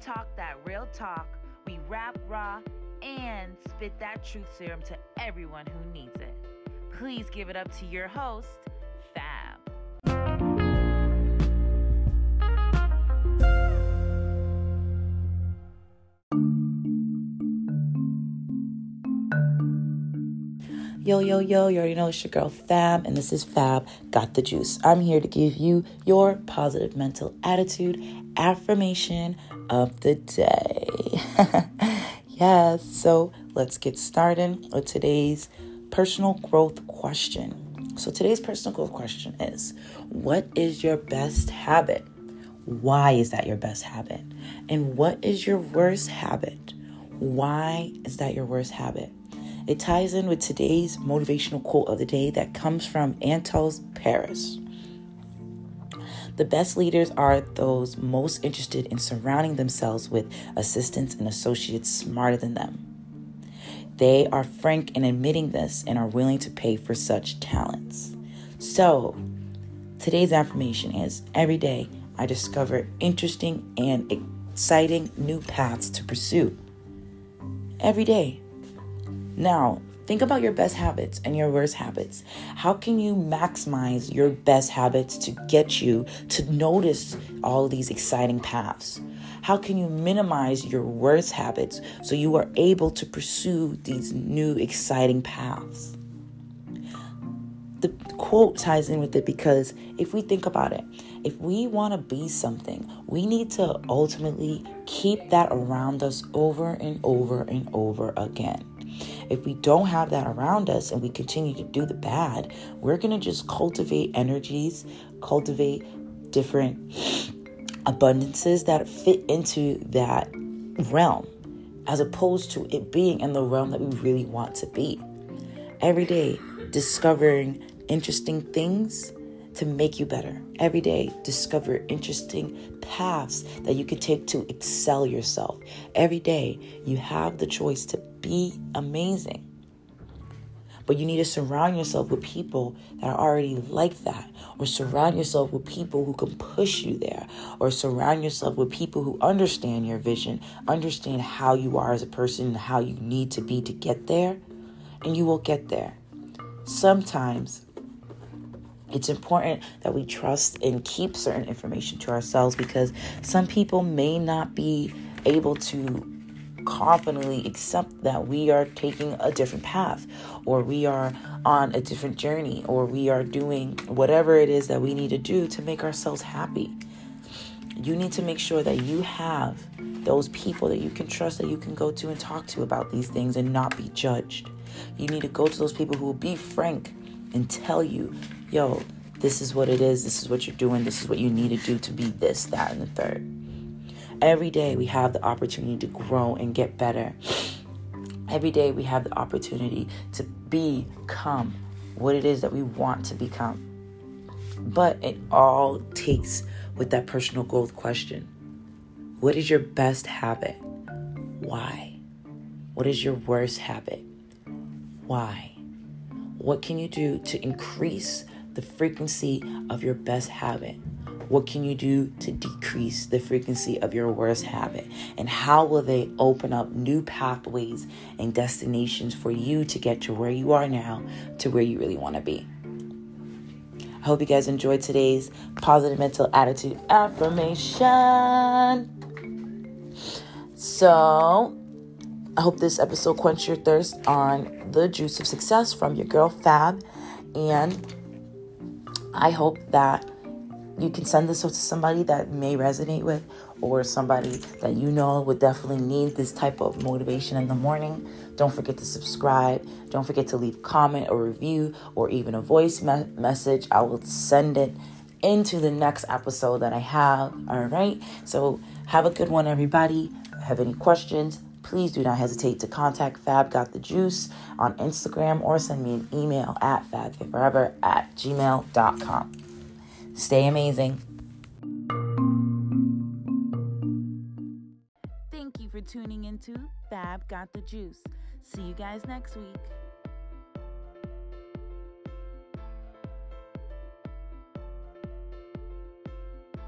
talk that real talk, we rap raw, and spit that truth serum to everyone who needs it. Please give it up to your host, Yo, yo, yo, you already know it's your girl Fab, and this is Fab Got the Juice. I'm here to give you your positive mental attitude affirmation of the day. yes, so let's get started with today's personal growth question. So, today's personal growth question is What is your best habit? Why is that your best habit? And what is your worst habit? Why is that your worst habit? It ties in with today's motivational quote of the day that comes from Antos Parrish. The best leaders are those most interested in surrounding themselves with assistants and associates smarter than them. They are frank in admitting this and are willing to pay for such talents. So, today's affirmation is every day I discover interesting and exciting new paths to pursue. Every day. Now, think about your best habits and your worst habits. How can you maximize your best habits to get you to notice all these exciting paths? How can you minimize your worst habits so you are able to pursue these new exciting paths? The quote ties in with it because if we think about it, if we want to be something, we need to ultimately keep that around us over and over and over again. If we don't have that around us and we continue to do the bad, we're going to just cultivate energies, cultivate different abundances that fit into that realm, as opposed to it being in the realm that we really want to be. Every day, discovering interesting things to make you better. Every day, discover interesting paths that you can take to excel yourself. Every day, you have the choice to be amazing. But you need to surround yourself with people that are already like that, or surround yourself with people who can push you there, or surround yourself with people who understand your vision, understand how you are as a person, and how you need to be to get there, and you will get there. Sometimes it's important that we trust and keep certain information to ourselves because some people may not be able to confidently accept that we are taking a different path or we are on a different journey or we are doing whatever it is that we need to do to make ourselves happy. You need to make sure that you have those people that you can trust that you can go to and talk to about these things and not be judged. You need to go to those people who will be frank and tell you, yo, this is what it is, this is what you're doing, this is what you need to do to be this, that, and the third. Every day we have the opportunity to grow and get better. Every day we have the opportunity to become what it is that we want to become. But it all takes with that personal growth question. What is your best habit? Why? What is your worst habit? Why? What can you do to increase the frequency of your best habit? What can you do to decrease the frequency of your worst habit? And how will they open up new pathways and destinations for you to get to where you are now to where you really want to be? I hope you guys enjoyed today's positive mental attitude affirmation. So, I hope this episode quenched your thirst on the juice of success from your girl Fab. And I hope that you can send this to somebody that may resonate with or somebody that you know would definitely need this type of motivation in the morning. Don't forget to subscribe. Don't forget to leave comment or review or even a voice me- message. I will send it into the next episode that I have. All right. So have a good one, everybody. Have any questions? Please do not hesitate to contact Fab Got the Juice on Instagram or send me an email at fabforever at gmail.com. Stay amazing. Thank you for tuning into Fab Got the Juice. See you guys next week.